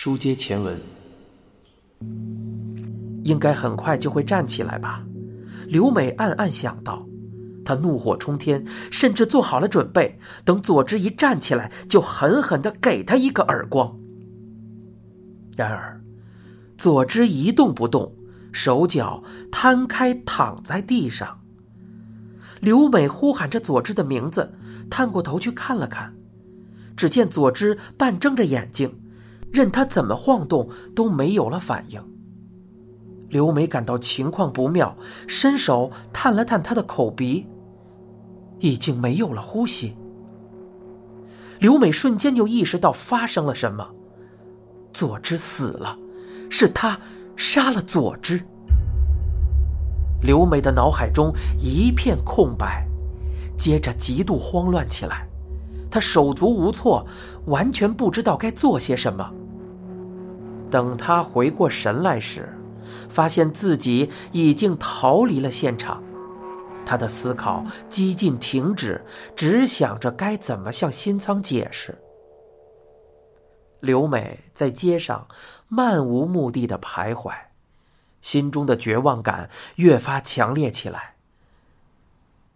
书接前文，应该很快就会站起来吧？刘美暗暗想到。她怒火冲天，甚至做好了准备，等佐之一站起来，就狠狠的给他一个耳光。然而，佐之一动不动，手脚摊开躺在地上。刘美呼喊着佐之的名字，探过头去看了看，只见佐之半睁着眼睛，任他怎么晃动都没有了反应。刘美感到情况不妙，伸手探了探他的口鼻。已经没有了呼吸。刘美瞬间就意识到发生了什么，佐之死了，是他杀了佐之。刘美的脑海中一片空白，接着极度慌乱起来，她手足无措，完全不知道该做些什么。等他回过神来时，发现自己已经逃离了现场。他的思考几近停止，只想着该怎么向新仓解释。刘美在街上漫无目的的徘徊，心中的绝望感越发强烈起来。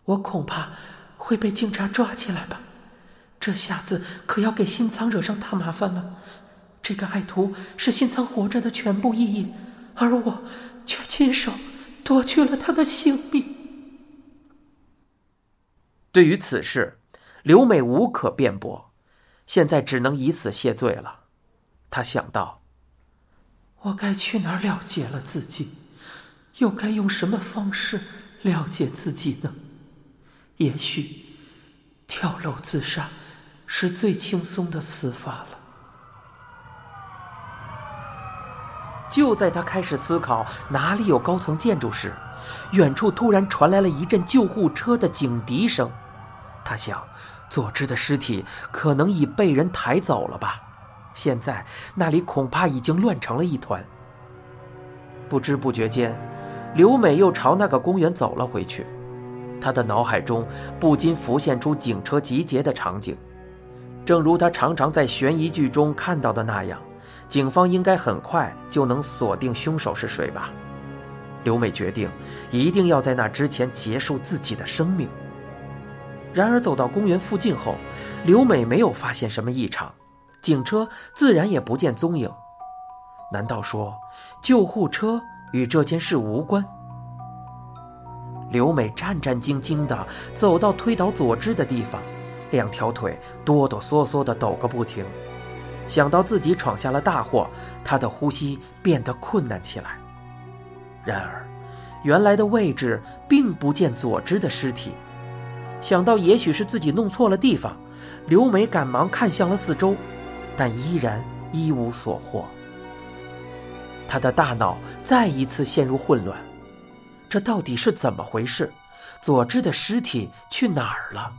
我恐怕会被警察抓起来吧？这下子可要给新仓惹上大麻烦了。这个爱徒是新仓活着的全部意义，而我却亲手夺去了他的性命。对于此事，刘美无可辩驳，现在只能以死谢罪了。他想到：我该去哪儿了结了自己？又该用什么方式了结自己呢？也许，跳楼自杀是最轻松的死法了。就在他开始思考哪里有高层建筑时，远处突然传来了一阵救护车的警笛声。他想，佐治的尸体可能已被人抬走了吧？现在那里恐怕已经乱成了一团。不知不觉间，刘美又朝那个公园走了回去。她的脑海中不禁浮现出警车集结的场景，正如她常常在悬疑剧中看到的那样，警方应该很快就能锁定凶手是谁吧？刘美决定，一定要在那之前结束自己的生命。然而走到公园附近后，刘美没有发现什么异常，警车自然也不见踪影。难道说救护车与这件事无关？刘美战战兢兢地走到推倒佐之的地方，两条腿哆哆嗦嗦地抖个不停。想到自己闯下了大祸，他的呼吸变得困难起来。然而，原来的位置并不见佐之的尸体。想到也许是自己弄错了地方，刘美赶忙看向了四周，但依然一无所获。他的大脑再一次陷入混乱，这到底是怎么回事？佐之的尸体去哪儿了？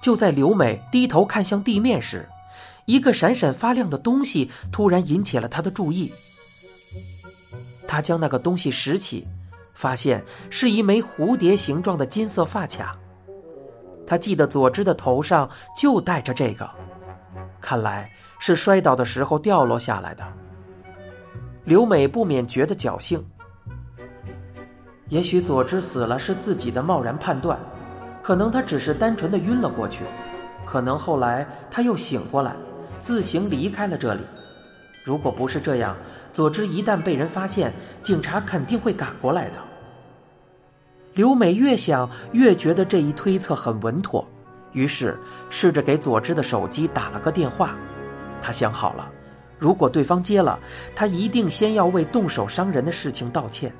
就在刘美低头看向地面时，一个闪闪发亮的东西突然引起了她的注意。她将那个东西拾起。发现是一枚蝴蝶形状的金色发卡，他记得佐之的头上就戴着这个，看来是摔倒的时候掉落下来的。刘美不免觉得侥幸，也许佐之死了是自己的贸然判断，可能他只是单纯的晕了过去，可能后来他又醒过来，自行离开了这里。如果不是这样，佐之一旦被人发现，警察肯定会赶过来的。刘美越想越觉得这一推测很稳妥，于是试着给佐之的手机打了个电话。她想好了，如果对方接了，她一定先要为动手伤人的事情道歉。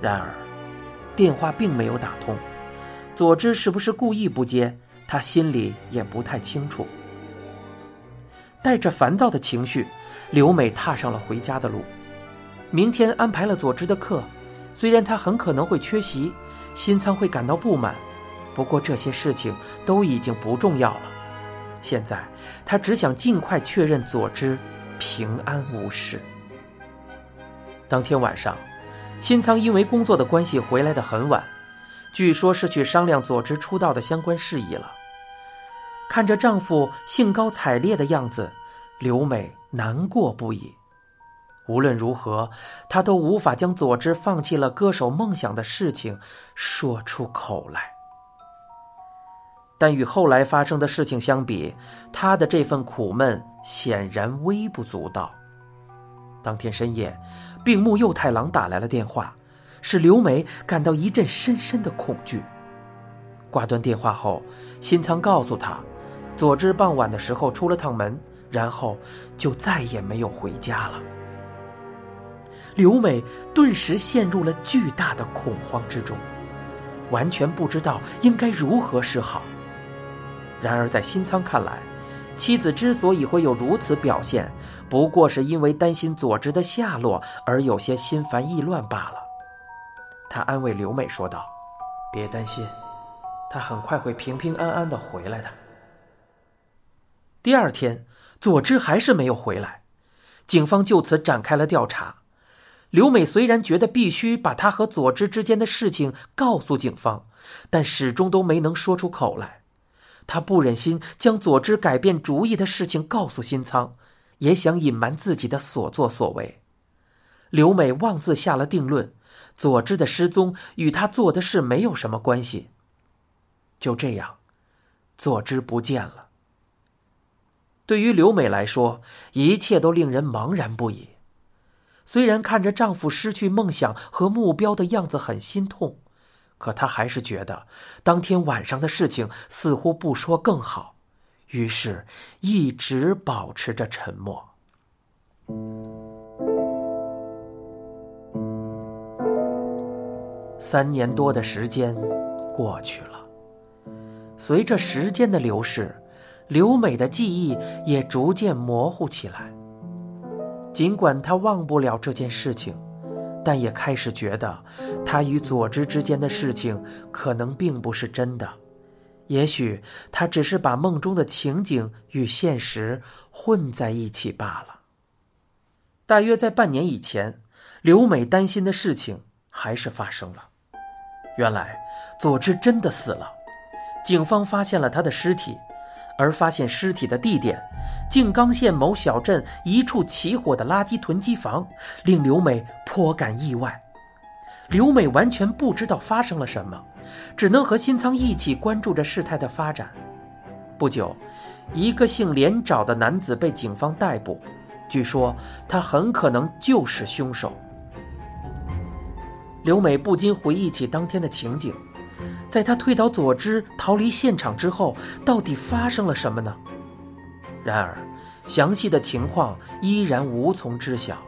然而，电话并没有打通。佐之是不是故意不接，她心里也不太清楚。带着烦躁的情绪，刘美踏上了回家的路。明天安排了佐之的课，虽然他很可能会缺席，新仓会感到不满，不过这些事情都已经不重要了。现在他只想尽快确认佐之平安无事。当天晚上，新仓因为工作的关系回来的很晚，据说是去商量佐之出道的相关事宜了。看着丈夫兴高采烈的样子，刘美难过不已。无论如何，她都无法将佐之放弃了歌手梦想的事情说出口来。但与后来发生的事情相比，她的这份苦闷显然微不足道。当天深夜，病木右太郎打来了电话，使刘美感到一阵深深的恐惧。挂断电话后，新仓告诉他，佐之傍晚的时候出了趟门，然后就再也没有回家了。刘美顿时陷入了巨大的恐慌之中，完全不知道应该如何是好。然而在新仓看来，妻子之所以会有如此表现，不过是因为担心佐之的下落而有些心烦意乱罢了。他安慰刘美说道：“别担心。”他很快会平平安安的回来的。第二天，佐之还是没有回来，警方就此展开了调查。刘美虽然觉得必须把他和佐之之间的事情告诉警方，但始终都没能说出口来。他不忍心将佐之改变主意的事情告诉新仓，也想隐瞒自己的所作所为。刘美妄自下了定论：佐之的失踪与他做的事没有什么关系。就这样，佐之不见了。对于刘美来说，一切都令人茫然不已。虽然看着丈夫失去梦想和目标的样子很心痛，可她还是觉得当天晚上的事情似乎不说更好，于是一直保持着沉默。三年多的时间过去了。随着时间的流逝，刘美的记忆也逐渐模糊起来。尽管她忘不了这件事情，但也开始觉得，她与佐之之间的事情可能并不是真的。也许她只是把梦中的情景与现实混在一起罢了。大约在半年以前，刘美担心的事情还是发生了。原来，佐之真的死了。警方发现了他的尸体，而发现尸体的地点——静冈县某小镇一处起火的垃圾囤积房，令刘美颇感意外。刘美完全不知道发生了什么，只能和新仓一起关注着事态的发展。不久，一个姓连找的男子被警方逮捕，据说他很可能就是凶手。刘美不禁回忆起当天的情景。在他推倒佐之逃离现场之后，到底发生了什么呢？然而，详细的情况依然无从知晓。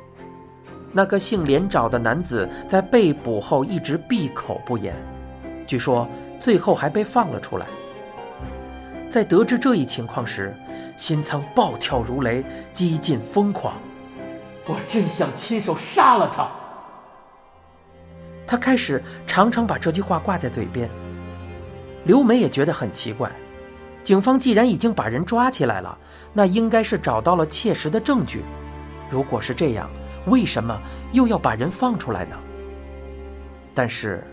那个姓连找的男子在被捕后一直闭口不言，据说最后还被放了出来。在得知这一情况时，新仓暴跳如雷，几近疯狂。我真想亲手杀了他。他开始常常把这句话挂在嘴边。刘梅也觉得很奇怪，警方既然已经把人抓起来了，那应该是找到了切实的证据。如果是这样，为什么又要把人放出来呢？但是，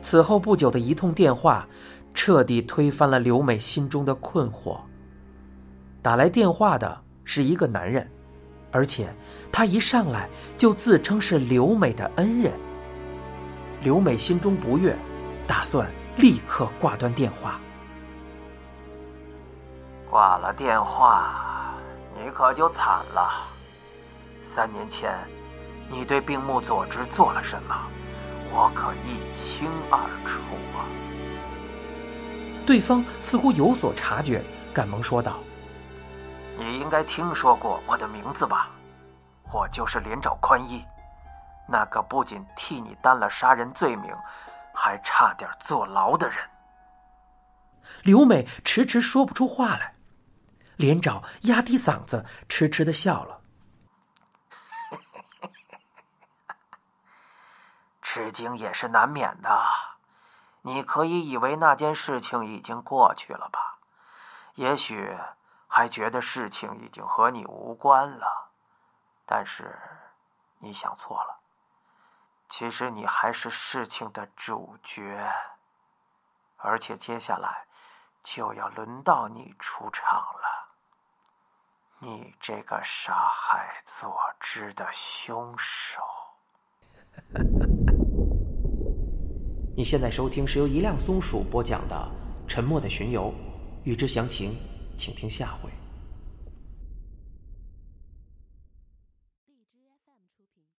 此后不久的一通电话，彻底推翻了刘美心中的困惑。打来电话的是一个男人，而且他一上来就自称是刘美的恩人。刘美心中不悦，打算。立刻挂断电话。挂了电话，你可就惨了。三年前，你对病木佐之做了什么，我可一清二楚啊！对方似乎有所察觉，赶忙说道：“你应该听说过我的名字吧？我就是连长宽一，那个不仅替你担了杀人罪名。”还差点坐牢的人，刘美迟迟说不出话来，连长压低嗓子，痴痴的笑了。吃惊也是难免的，你可以以为那件事情已经过去了吧？也许还觉得事情已经和你无关了，但是你想错了。其实你还是事情的主角，而且接下来就要轮到你出场了。你这个杀害佐之的凶手。你现在收听是由一辆松鼠播讲的《沉默的巡游》，欲知详情，请听下回。